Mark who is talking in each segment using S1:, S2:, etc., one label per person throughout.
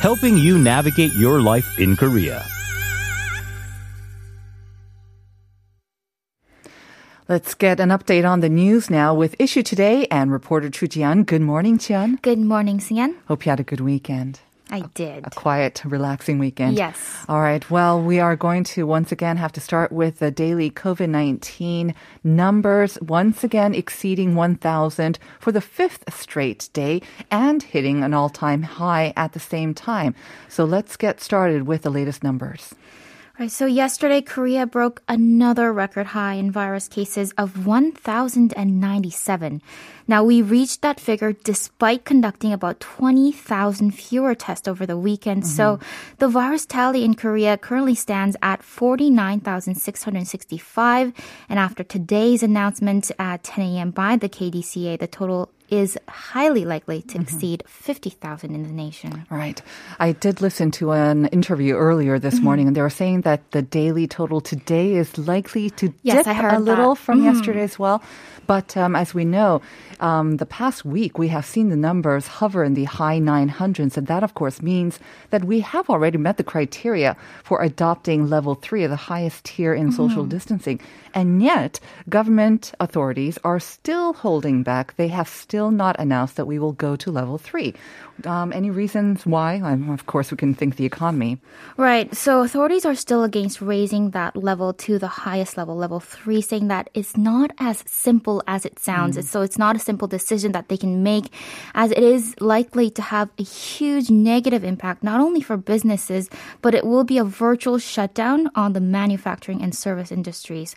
S1: helping you navigate your life in Korea.
S2: Let's get an update on the news now with Issue Today and reporter Chu Jian. Good morning, Jian.
S3: Good morning, Sian.
S2: Hope you had a good weekend.
S3: I did.
S2: A quiet, relaxing weekend.
S3: Yes.
S2: All right. Well, we are going to once again have to start with the daily COVID 19 numbers, once again exceeding 1,000 for the fifth straight day and hitting an all time high at the same time. So let's get started with the latest numbers.
S3: Right, so yesterday, Korea broke another record high in virus cases of 1,097. Now, we reached that figure despite conducting about 20,000 fewer tests over the weekend. So mm-hmm. the virus tally in Korea currently stands at 49,665. And after today's announcement at 10 a.m. by the KDCA, the total is highly likely to exceed 50,000 in the nation.
S2: Right. I did listen to an interview earlier this
S3: Mm-hmm.
S2: morning, and they were saying that the daily total today is likely to
S3: Yes,
S2: dip
S3: I heard
S2: a little
S3: that.
S2: from
S3: Mhm.
S2: yesterday as well. But um, as we know, um, the past week we have seen the numbers hover in the high 900s, and that of course means that we have already met the criteria for adopting level three, the highest tier in social
S3: Mm-hmm.
S2: distancing. And yet, government authorities are still holding back. They have still not announced that we will go to level three. Um, any reasons why? Um, of course, we can think the economy.
S3: Right. So authorities are still against raising that level to the highest level, level three, saying that it's not as simple as it sounds. So it's not a simple decision that they can make, as it is likely to have a huge negative impact, not only for businesses, but it will be a virtual shutdown on the manufacturing and service industries.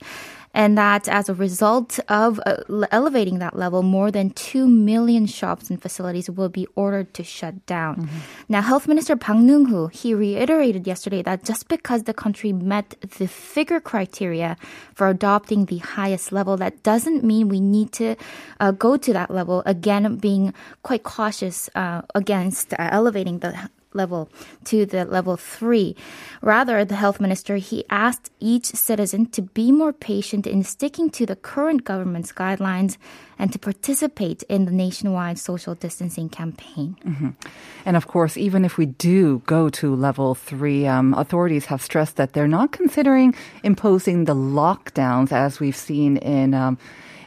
S3: And that as a result of uh, elevating that level, more than 2 million shops and facilities will be ordered to shut down. Now, Health Minister Park Neung-hoo, he reiterated yesterday that just because the country met the figure criteria for adopting the highest level, that doesn't mean we need to uh, go to that level. Again, being quite cautious uh, against uh, elevating the level to the level three. Rather, the health minister, he asked each citizen to be more patient in sticking to the current government's guidelines and to participate in the nationwide social distancing campaign.
S2: And of course, even if we do go to level three, um, authorities have stressed that they're not considering imposing the lockdowns as we've seen in. Um,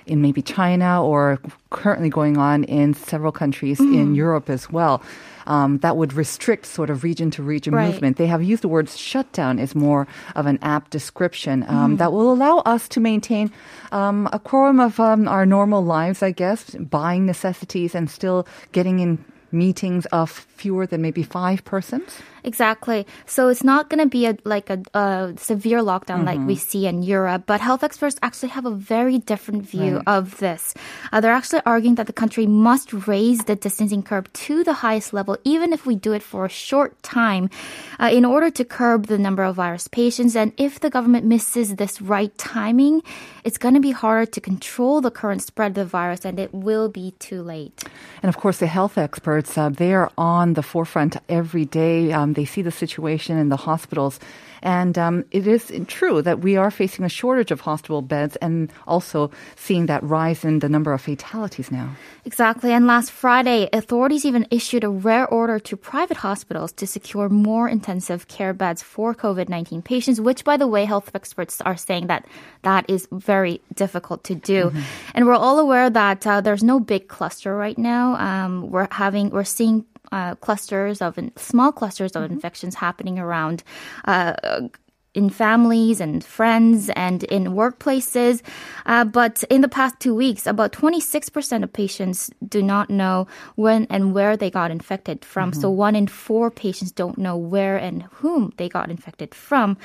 S2: in maybe China or currently going on in several countries in Europe as well. Um, that would restrict sort of region to region
S3: Right.
S2: movement. They have used the word shutdown is more of an apt description um, that will allow us to maintain um, a quorum of um, our normal lives, I guess, buying necessities and still getting in meetings of fewer than maybe five persons.
S3: Exactly. So it's not going to be a, like a, a severe lockdown like we see in Europe, but health experts actually have a very different view of this. Uh, they're actually arguing that the country must raise the distancing curve to the highest level, even if we do it for a short time, uh, in order to curb the number of virus patients. And if the government misses this right timing, it's going to be harder to control the current spread of the virus, and it will be too late.
S2: And of course, the health experts, uh, they are on the forefront every day. Um, they see the situation in the hospitals. And um, it is true that we are facing a shortage of hospital beds and also seeing that rise in the number of fatalities now.
S3: Exactly. And last Friday, authorities even issued a rare order to private hospitals to secure more intensive care beds for COVID 19 patients, which, by the way, health experts are saying that that is very difficult to do. And we're all aware that uh, there's no big cluster right now. Um, we're having, we're seeing uh, clusters of small clusters of infections happening around uh, in families and friends and in workplaces. Uh, but in the past two weeks, about 26% of patients do not know when and where they got infected from. So one in four patients don't know where and whom they got infected from.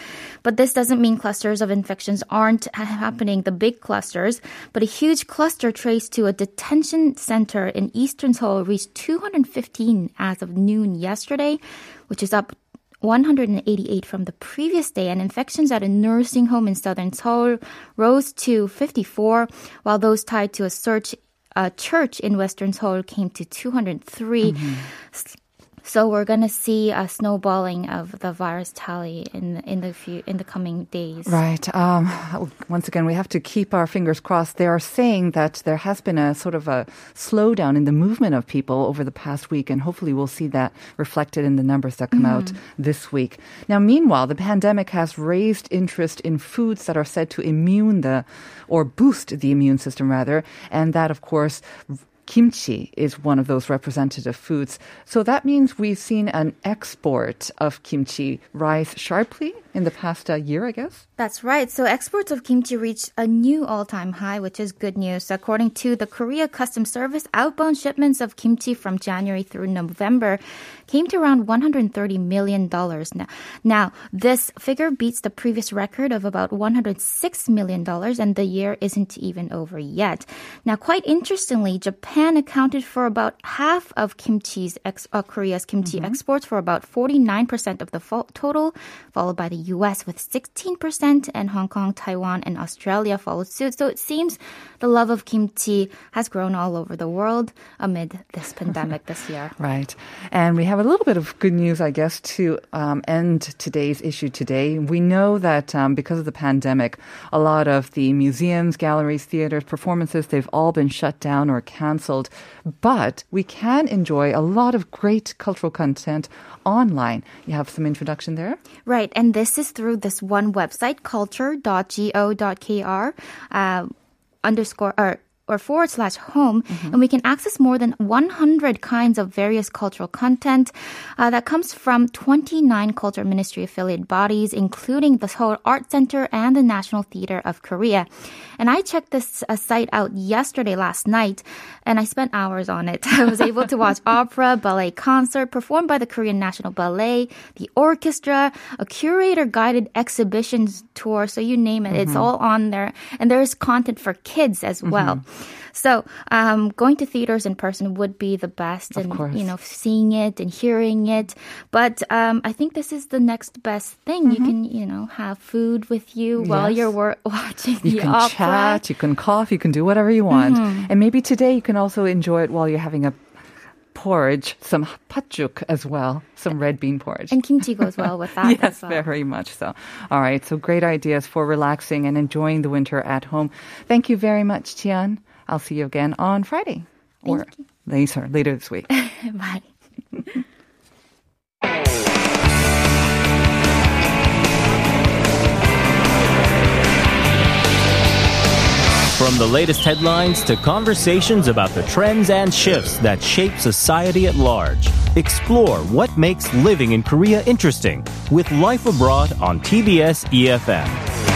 S3: But this doesn't mean clusters of infections aren't happening, the big clusters. But a huge cluster traced to a detention center in Eastern Seoul reached 215 as of noon yesterday, which is up 188 from the previous day, and infections at a nursing home in southern Seoul rose to 54, while those tied to a search a church in Western Seoul came to 203. Mm-hmm. So we're gonna see a snowballing of the virus tally in in the few in the coming days.
S2: Right. Um, once again, we have to keep our fingers crossed. They are saying that there has been a sort of a slowdown in the movement of people over the past week, and hopefully we'll see that reflected in the numbers that come out this week. Now, meanwhile, the pandemic has raised interest in foods that are said to immune the or boost the immune system, rather, and that, of course, kimchi is one of those representative foods. So that means we've seen an export of kimchi rise sharply in the past uh, year, I guess.
S3: That's right. So exports of kimchi reached a new all-time high, which is good news. According to the Korea Customs Service, outbound shipments of kimchi from January through November came to around 130 million dollars now. Now, this figure beats the previous record of about 106 million dollars and the year isn't even over yet. Now, quite interestingly, Japan accounted for about half of kimchi's ex- uh, Korea's kimchi exports for about 49% of the fo- total, followed by the US with 16%, and Hong Kong, Taiwan, and Australia followed suit. So it seems the love of kimchi has grown all over the world amid this pandemic this year.
S2: Right. And we have a little bit of good news, I guess, to um, end today's issue today. We know that um, because of the pandemic, a lot of the museums, galleries, theaters, performances, they've all been shut down or canceled. But we can enjoy a lot of great cultural content online. You have some introduction there?
S3: Right, and this is through this one website, culture.go.kr, uh, underscore or or forward slash home, and we can access more than 100 kinds of various cultural content uh, that comes from 29 culture ministry affiliate bodies, including the Seoul Art Center and the National Theater of Korea. And I checked this uh, site out yesterday, last night, and I spent hours on it. I was able to watch opera, ballet concert performed by the Korean National Ballet, the orchestra, a curator guided exhibitions tour. So you name it, it's all on there. And there's content for kids as well. So, um, going to theaters in person would be the best, and you know, seeing it and hearing it. But um, I think this is the next best thing. You can, you know, have food with you while you're wor- watching
S2: You can
S3: opera.
S2: chat, you can cough, you can do whatever you want. And maybe today you can also enjoy it while you're having a porridge, some patjuk as well, some red bean porridge.
S3: And kimchi goes well with that.
S2: yes,
S3: as well.
S2: very much so. All right, so great ideas for relaxing and enjoying the winter at home. Thank you very much, Tian. I'll see you again on Friday or later, later this week.
S3: Bye.
S1: From the latest headlines to conversations about the trends and shifts that shape society at large, explore what makes living in Korea interesting with Life Abroad on TBS EFM.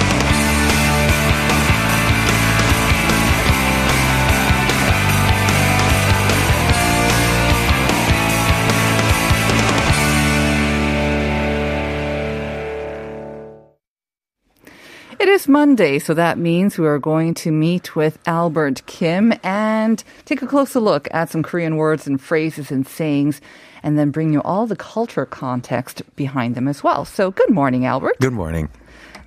S2: Is Monday, so that means we are going to meet with Albert Kim and take a closer look at some Korean words and phrases and sayings, and then bring you all the culture context behind them as well. So, good morning, Albert.
S4: Good morning.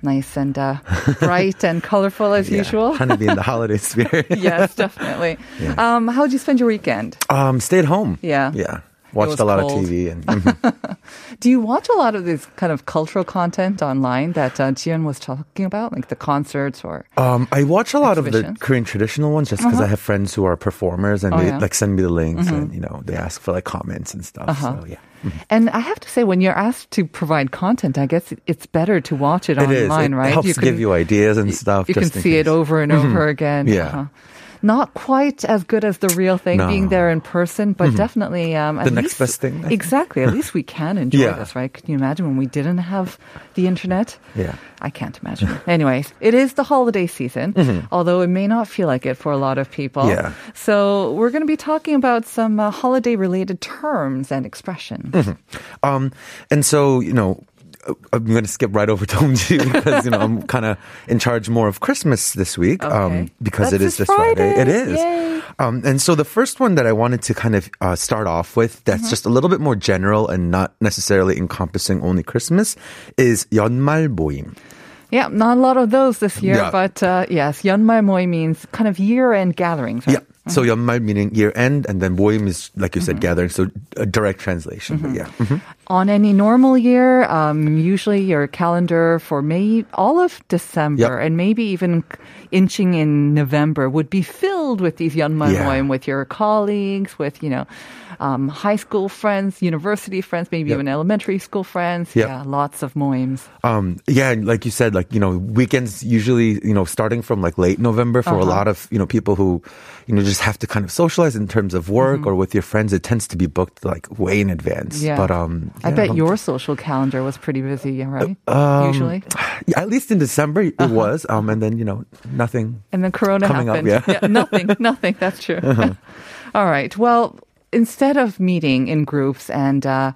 S2: Nice and uh, bright and colorful as
S4: Yeah,
S2: usual.
S4: Trying to be in the holiday spirit.
S2: yes, definitely.
S4: Yeah.
S2: Um, how did you spend your weekend?
S4: Um, stayed home.
S2: Yeah.
S4: Yeah. Watched a lot
S2: cold.
S4: of TV and mhm.
S2: Do you watch a lot of this kind of cultural content online that uh, Jian was talking about, like the concerts or?
S4: um, I watch a lot of the Korean traditional ones just because I have friends who are performers and
S2: Oh,
S4: they
S2: yeah. Mm-hmm.
S4: like send me the links and you know they ask for like comments and stuff.
S2: Uh-huh.
S4: So yeah,
S2: And I have to say, when you're asked to provide content, I guess it's better to watch it
S4: it is.
S2: online,
S4: It
S2: right?
S4: helps
S2: can-
S4: give you ideas and stuff.
S2: You can see it over and over again.
S4: Yeah.
S2: Uh-huh. Not quite as good as the real thing,
S4: No.
S2: being there in person, but definitely um,
S4: The next
S2: least-
S4: best thing,
S2: Exactly. At least we can enjoy
S4: Yeah.
S2: this, right? Can you imagine when we didn't have the internet?
S4: Yeah.
S2: I can't imagine. Anyways, it is the holiday season, although it may not feel like it for a lot of people.
S4: Mm-hmm. Yeah.
S2: So we're going to be talking about some uh, holiday-related terms and expressions.
S4: Um, and so you know, uh, I'm going to skip right over to Omji because you know I'm kind of in charge more of Christmas this week um,
S2: okay.
S4: um, because
S2: That's
S4: it is
S2: this
S4: Friday.
S2: Friday.
S4: It is, um, and so the first one that I wanted to kind of uh, start off with that's
S2: mm-hmm.
S4: just a little bit more general and not necessarily encompassing only Christmas is 연말 모임.
S2: Yeah, not a lot of those this year,
S4: yeah.
S2: but uh, yes, 연말 모임 means kind of year-end gatherings. Right?
S4: Yeah. So mm-hmm. 연말 meaning year end, and then moim is like you said, mm-hmm. gathering. So direct translation. Mm-hmm. yeah. Mm-hmm
S2: on any normal year, um, usually your calendar for May, all of December,
S4: yep.
S2: and maybe even inching in November would be filled with these young
S4: yeah.
S2: With your colleagues, with, you know, um, high school friends, university friends, maybe
S4: yep.
S2: even elementary school friends.
S4: Yep.
S2: Yeah, lots of Moims.
S4: Um, yeah, like you said, like, you know, weekends usually, you know, starting from like late November for
S2: uh-huh.
S4: a lot of, you know, people who, you know, just have to kind of socialize in terms of work mm-hmm. or with your friends, it tends to be booked like way in advance.
S2: Yeah.
S4: But um,
S2: I
S4: yeah,
S2: bet your social calendar was pretty busy, right?
S4: um,
S2: Usually.
S4: yeah, at least in December it was. Um, and then you know nothing.
S2: And then Corona
S4: Coming up,
S2: happened.
S4: yeah. Uh-huh.
S2: nothing, nothing. That's true. All right. Well, instead of meeting in groups and uh,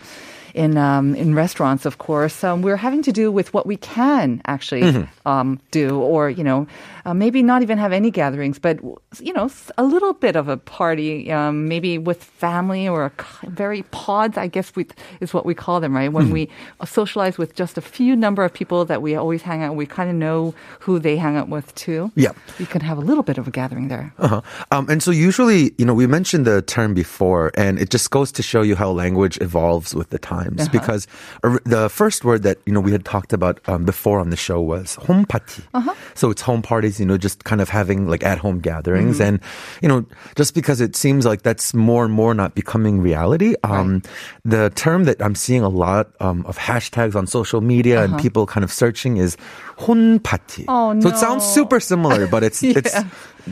S2: in um, in restaurants, of course, um, we're having to do with what we can actually
S4: Mm-hmm.
S2: um, do, or you know, uh, maybe not even have any gatherings, but you know, a little bit of a party, um, maybe with family or very pods. I guess we, is what we call them, right? When
S4: Mm-hmm.
S2: we socialize with just a few number of people that we always hang out, we kind of know who they hang out with too.
S4: Yeah.
S2: You can have a little bit of a gathering there.
S4: Uh-huh. Um, and so usually, you know, we mentioned the term before, and it just goes to show you how language evolves with the times. Because uh, the first word that you know we had talked about um, before on the show was home party. So it's home parties, you know, just kind of having like at home gatherings, and you know, just because it seems like that's more and more not becoming reality. Um, The term that I'm seeing a lot um, of hashtags on social media and people kind of searching is hon party.
S2: Oh,
S4: So it sounds super similar, but it's it's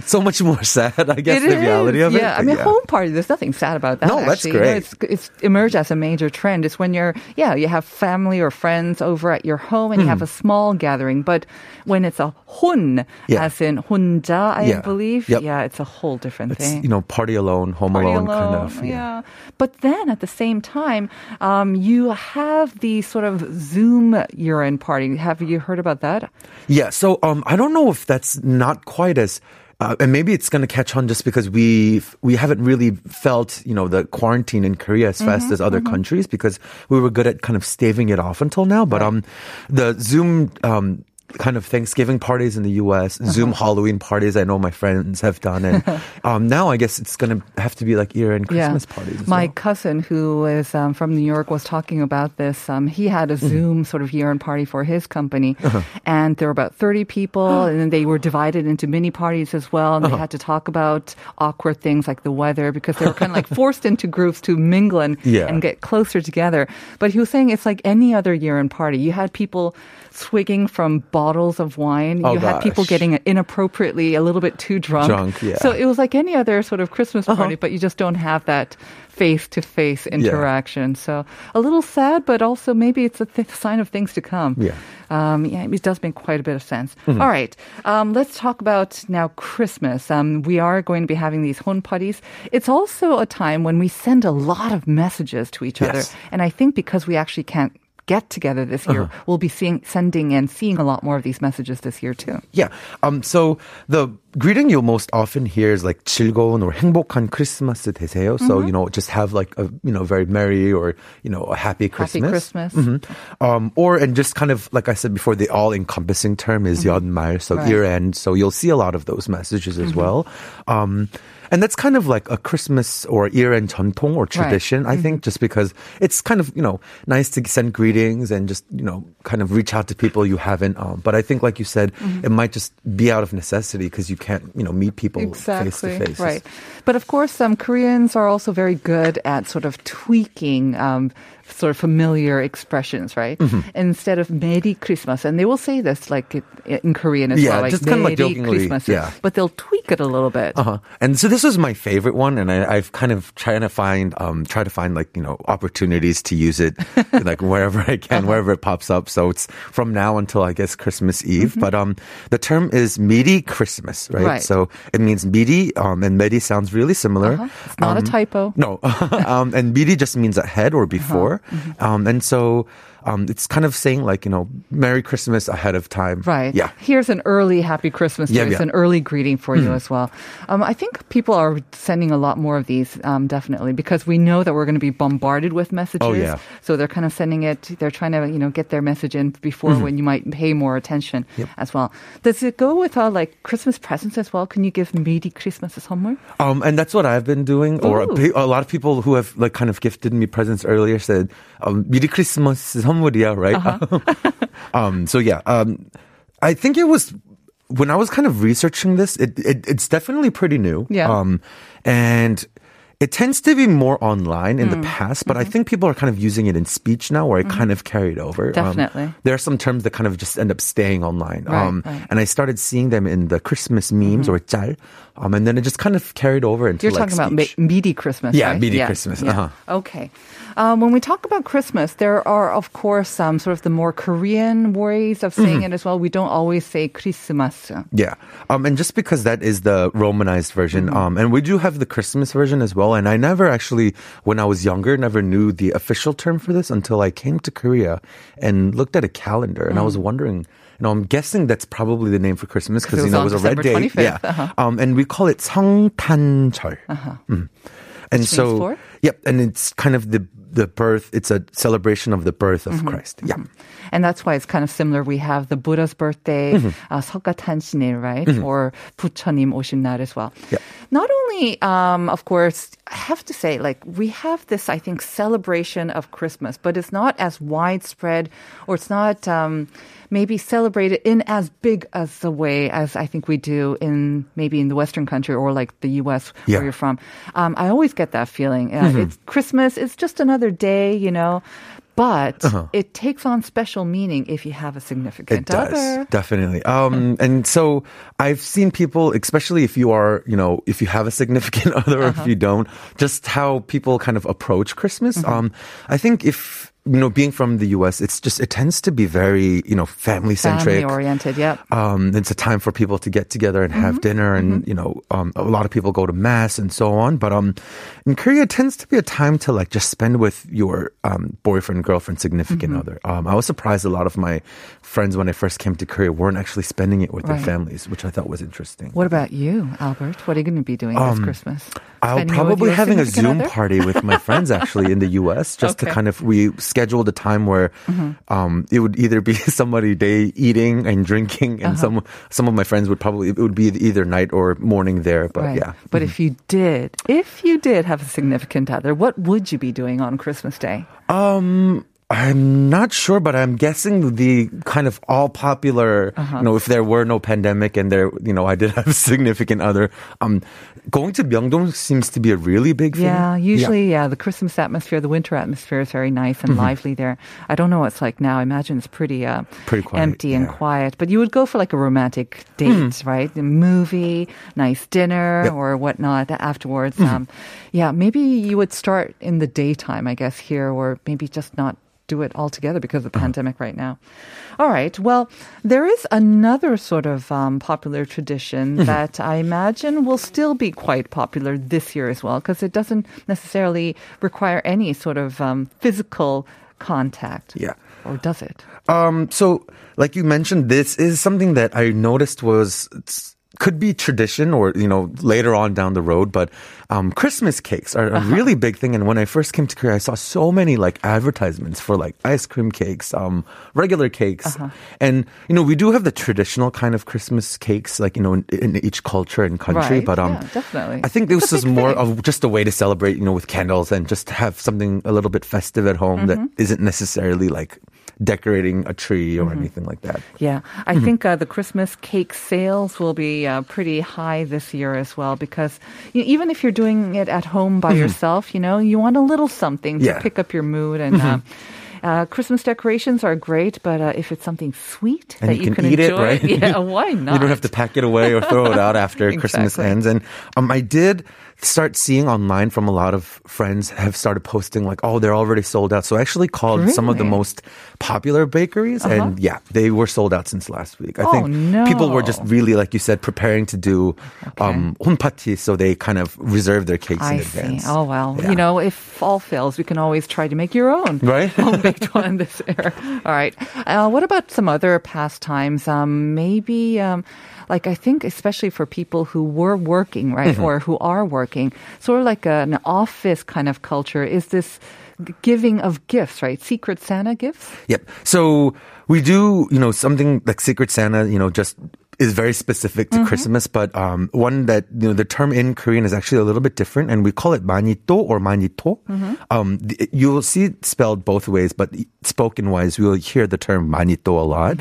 S4: so much more sad, I guess,
S2: It
S4: the reality
S2: is,
S4: of it.
S2: Yeah, I mean,
S4: yeah.
S2: home party. There's nothing sad about that.
S4: No, that's
S2: actually. You know,
S4: great.
S2: it's it's emerged as a major trend. It's when you're yeah, you have family or friends over at your home and you have a small gathering. But when it's a hun,
S4: Hmm. Yeah.
S2: as in hunja, I
S4: Yeah.
S2: believe,
S4: Yep.
S2: yeah, it's a whole different
S4: It's,
S2: thing.
S4: you know, party alone, home
S2: Party
S4: alone, kind of.
S2: yeah. But then at the same time, um, you have the sort of Zoom year-end party. Have you heard about that?
S4: Yeah. So um, I don't know if that's not quite as. Uh, and maybe it's going to catch on just because we we haven't really felt you know the quarantine in Korea as fast
S2: Mm-hmm,
S4: as other countries because we were good at kind of staving it off until now. But um, the Zoom um kind of Thanksgiving parties in the U.S.,
S2: Uh-huh.
S4: Zoom Halloween parties. I know my friends have done, and um, now I guess it's going to have to be like year-end Christmas parties. As
S2: My
S4: well.
S2: cousin, who is um, from New York, was talking about this. Um, he had a
S4: Mm-hmm.
S2: Zoom sort of year-end party for his company,
S4: Uh-huh.
S2: and there were about thirty people, and then they were divided into mini parties as well, and they
S4: Uh-huh.
S2: had to talk about awkward things like the weather because they were kind of like forced into groups to mingle and,
S4: Yeah.
S2: and get closer together. But he was saying it's like any other year-end party. You had people swigging from bottles of wine.
S4: Oh,
S2: you had people getting inappropriately a little bit too drunk.
S4: Drunk, yeah.
S2: So it was like any other sort of Christmas
S4: Uh-huh.
S2: party, but you just don't have that face to face interaction. So a little sad, but also maybe it's a th- sign of things to come.
S4: Yeah.
S2: Um, yeah, it does make quite a bit of sense.
S4: Mm-hmm.
S2: All right. Um, let's talk about now Christmas. Um, we are going to be having these hon parties. It's also a time when we send a lot of messages to each other. And I think because we actually can't get together this year,
S4: Uh-huh.
S2: we'll be seeing, sending and seeing a lot more of these messages this year too.
S4: Yeah. Um. So the greeting you'll most often hear is like 즐거운 or 행복한 크리스마스 되세요. So
S2: Mm-hmm.
S4: you know, just have like a you know very merry or you know a happy Christmas.
S2: Happy Christmas.
S4: Mhm. Um. Or and just kind of like I said before, the all-encompassing term is 연말, so
S2: Mm-hmm. Right. Mm-hmm.
S4: year end. So you'll see a lot of those messages as well. Um. And that's kind of like a Christmas or year-end 전통 or tradition, I
S2: Mm-hmm.
S4: think, just because it's kind of, you know, nice to send greetings and just, you know, kind of reach out to people you haven't. Um, but I think, like you said,
S2: Mm-hmm.
S4: it might just be out of necessity because you can't, you know, meet people face to face.
S2: Right. But of course, um, Koreans are also very good at sort of tweaking um, sort of familiar expressions, right?
S4: Mm-hmm.
S2: Instead of Merry Christmas, and they will say this like in Korean as
S4: Yeah,
S2: well, like
S4: just kinda like
S2: Merry
S4: jokingly,
S2: Christmas,
S4: yeah.
S2: but they'll tweak it a little bit.
S4: Uh-huh. And so this is my favorite one, and I, I've kind of trying to find, um, try to find like you know opportunities to use it, like wherever I can, wherever it pops up. So it's from now until I guess Christmas Eve. But um, the term is Miri Christmas, right?
S2: Right.
S4: So it means Midi, um, and Medi sounds really similar.
S2: Uh-huh. It's not a typo.
S4: No, um, and miri just means ahead or before,
S2: Mm-hmm.
S4: um, and so um, it's kind of saying like, you know, Merry Christmas ahead of time.
S2: Right.
S4: Yeah.
S2: Here's an early happy Christmas.
S4: Yeah,
S2: Here's
S4: yeah. Hmm.
S2: an early greeting for you as well. Um, I think people are sending a lot more of these, um, definitely, because we know that we're going to be bombarded with messages.
S4: Oh, yeah.
S2: So they're kind of sending it. They're trying to, you know, get their message in before
S4: Mm-hmm.
S2: when you might pay more attention as well. Does it go with uh, like Christmas presents as well? Can you give Merry Christmas as 선물?
S4: Um, and that's what I've been doing. Or a, a lot of people who have like kind of gifted me presents earlier said, um, "Merry Christmas 선물이야," right?
S2: Uh-huh.
S4: um, so yeah, um, I think it was when I was kind of researching this. It, it it's definitely pretty new.
S2: Yeah.
S4: Um, and it tends to be more online in
S2: Mm.
S4: the past, but I
S2: Mm-hmm.
S4: think people are kind of using it in speech now, where it kind of carried over. Um,
S2: Definitely.
S4: there are some terms that kind of just end up staying online.
S2: Right,
S4: um,
S2: right.
S4: And I started seeing them in the Christmas memes or 짤, um, and then it just kind of carried over into
S2: You're
S4: like
S2: talking about
S4: speech.
S2: me- meaty Christmas,
S4: Yeah,
S2: right?
S4: meaty Christmas, uh-huh.
S2: Okay. Um, when we talk about Christmas, there are, of course, um, sort of the more Korean ways of saying
S4: Mm-hmm.
S2: it as well. We don't always say Christmas.
S4: Yeah. Um, and just because that is the Romanized version,
S2: Mm-hmm.
S4: um, and we do have the Christmas version as well. And I never actually, when I was younger, never knew the official term for this until I came to Korea and looked at a calendar and I
S2: Mm.
S4: was wondering, now I'm guessing that's probably the name for Christmas because you know it
S2: was
S4: a red day.
S2: 25th.
S4: Yeah,
S2: uh-huh.
S4: um, and we call it 성탄절. Uh-huh. Mm. And
S2: Which
S4: so,
S2: four?
S4: yep, and it's kind of the the birth. It's a celebration of the birth of mm-hmm. Christ. Mm-hmm. Yeah,
S2: and that's why it's kind of similar. We have the Buddha's birthday,
S4: mm-hmm.
S2: uh, right, mm-hmm. or Bucheonim Osinnal as well.
S4: Yep.
S2: Not only, um, of course, I have to say, like we have this, I think, celebration of Christmas, but it's not as widespread, or it's not. Um, maybe celebrated in as big as the way as I think we do in maybe in the Western country or like the U.S.
S4: Yeah.
S2: where you're from. Um, I always get that feeling. Uh, It's Christmas. It's just another day, you know. But it takes on special meaning if you have a significant
S4: It does
S2: other.
S4: definitely. Um, and so I've seen people, especially if you are, you know, if you have a significant other
S2: Uh-huh.
S4: if you don't, just how people kind of approach Christmas.
S2: Mm-hmm.
S4: Um, I think if you know, being from the U.S., it's just it tends to be very, you know, family centric.
S2: Family oriented, yep.
S4: Um, it's a time for people to get together and
S2: Mm-hmm.
S4: have dinner, and you know, um, a lot of people go to mass and so on. But um, in Korea, it tends to be a time to like just spend with your um, boyfriend, girlfriend, significant
S2: Mm-hmm.
S4: other. Um, I was surprised a lot of my friends when I first came to Korea weren't actually spending it with
S2: Right.
S4: their families, which I thought was interesting.
S2: What about you, Albert? What are you going to be doing this Christmas?
S4: I'll
S2: Spending it with
S4: probably having a Zoom
S2: other?
S4: party with my friends actually in the U.S. just to kind of we scheduled a time where
S2: Mm-hmm.
S4: um, it would either be somebody day eating and drinking, and
S2: Uh-huh.
S4: some some of my friends would probably it would be either night or morning there. But
S2: Right.
S4: yeah,
S2: But if you did, if you did have a significant other, what would you be doing on Christmas Day?
S4: Um, I'm not sure, but I'm guessing the kind of all popular,
S2: Uh-huh.
S4: you know, if there were no pandemic and there, you know, I did have a significant other, um, going to Myeongdong seems to be a really big thing.
S2: Yeah, usually, yeah. the Christmas atmosphere, the winter atmosphere is very nice and lively there. I don't know what it's like now. I imagine it's pretty, uh,
S4: Mm-hmm. Pretty quiet,
S2: empty and
S4: yeah.
S2: quiet. But you would go for like a romantic date, right? A movie, nice dinner,
S4: Yep.
S2: or whatnot afterwards. Um, yeah, maybe you would start in the daytime, I guess, here, or maybe just not do it altogether because of the pandemic right now. All right. Well, there is another sort of um, popular tradition that I imagine will still be quite popular this year as well because it doesn't necessarily require any sort of um, physical contact.
S4: Yeah.
S2: Or does it?
S4: Um, so, like you mentioned, this is something that I noticed was could be tradition or you know later on down the road but um, christmas cakes are a really big thing and when i first came to korea i saw so many like advertisements for like ice cream cakes um, regular cakes and you know we do have the traditional kind of christmas cakes like you know in, in each culture and country
S2: Right,
S4: but um
S2: yeah, definitely.
S4: i think this is more
S2: thing.
S4: of just a way to celebrate you know with candles and just have something a little bit festive at home that
S2: Mm-hmm.
S4: isn't necessarily like decorating a tree or
S2: Mm-hmm.
S4: anything like that
S2: Yeah, I think uh, the Christmas cake sales will be uh, pretty high this year as well because you even if you're doing it at home by yourself, you know, you want a little something to
S4: Yeah.
S2: pick up your mood and. Uh, uh, Christmas decorations are great, but uh, if it's something sweet
S4: And
S2: that
S4: you
S2: you
S4: can
S2: can,
S4: eat it,
S2: enjoy,
S4: right?
S2: yeah, why not?
S4: You don't have to pack it away or throw it out after Christmas ends. And um, I did start seeing online from a lot of friends have started posting like, oh, they're already sold out. So I actually called some of the most popular bakeries, and yeah, they were sold out since last week. I
S2: Oh,
S4: think people were just really, like you said, preparing to do um, party, so they kind of reserve their cakes in
S2: I see.
S4: advance.
S2: Oh well,
S4: Yeah.
S2: you know, if all fails, we can always try to make your own
S4: Right?
S2: home perfect one this year. All right. Uh, what about some other pastimes? Um, maybe, um, like I think, especially for people who were working, right, or who are working, sort of like an office kind of culture. Is this giving of gifts, right? Secret Santa gifts.
S4: Yep. So we do, you know, something like Secret Santa, you know, just is very specific to Christmas, but um, one that you know the term in Korean is actually a little bit different, and we call it manito or manito. Um, you'll see it spelled both ways, but spoken wise, we'll hear the term manito a lot.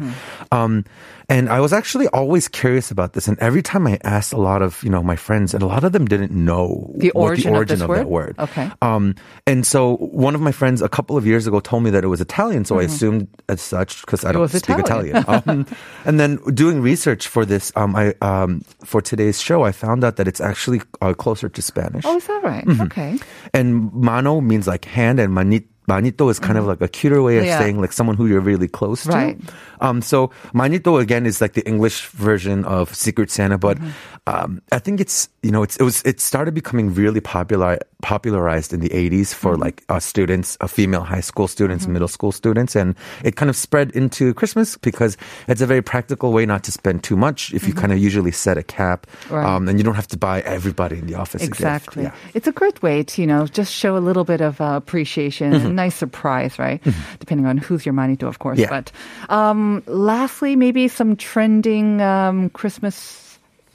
S4: Um, and I was actually always curious about this, and every time I asked a lot of you know my friends, and a lot of them didn't know
S2: The
S4: what
S2: origin
S4: the
S2: of
S4: origin
S2: this
S4: of, that
S2: word? Okay.
S4: Um, and so one of my friends a couple of years ago told me that it was Italian, so I assumed as such because I don't speak
S2: Italian.
S4: Italian. um, and then doing research for this, um, I um, for today's show, I found out that it's actually uh, closer to Spanish.
S2: Oh, is that right?
S4: Mm-hmm.
S2: Okay.
S4: And mano means like hand, and manit. Manito is kind of like a cuter way of
S2: Yeah.
S4: saying like someone who you're really close to.
S2: Right.
S4: Um, so manito again is like the English version of Secret Santa, but um, I think it's you know it's it was it started becoming really popular popularized in the 80s for like uh, students, uh, female high school students, middle school students, and it kind of spread into Christmas because it's a very practical way not to spend too much if you kind of usually set a cap,
S2: Right.
S4: um, and you don't have to buy everybody in the office a gift.
S2: Exactly.
S4: Yeah.
S2: It's a great way to, you know, just show a little bit of uh, appreciation, a nice surprise, right? Depending on who's your manito, of course.
S4: Yeah.
S2: But um, lastly, maybe some trending um, Christmas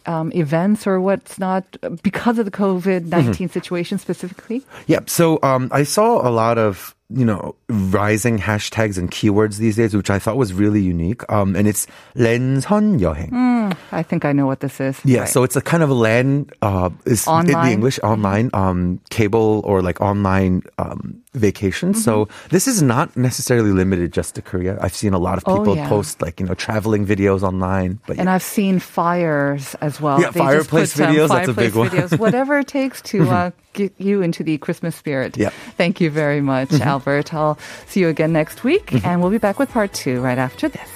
S2: um, events or what's not because of the COVID 19 situation specifically?
S4: Yep. So um, I saw a lot of you know rising hashtags and keywords these days, which I thought was really unique. Um, and it's 렌선 여행.
S2: I think I know what this is.
S4: Yeah,
S2: Right.
S4: so it's a kind of a LAN uh, is in the English online um, cable or like online um, vacation. So this is not necessarily limited just to Korea. I've seen a lot of
S2: Oh,
S4: people
S2: yeah.
S4: post like you know traveling videos online. But
S2: And I've seen fires as well.
S4: Yeah,
S2: They
S4: fireplace videos, that's a
S2: fireplace
S4: big one.
S2: videos, whatever it takes to uh, get you into the Christmas spirit.
S4: Yep.
S2: Thank you very much, Albert. I'll see you again next week, and we'll be back with part two right after this.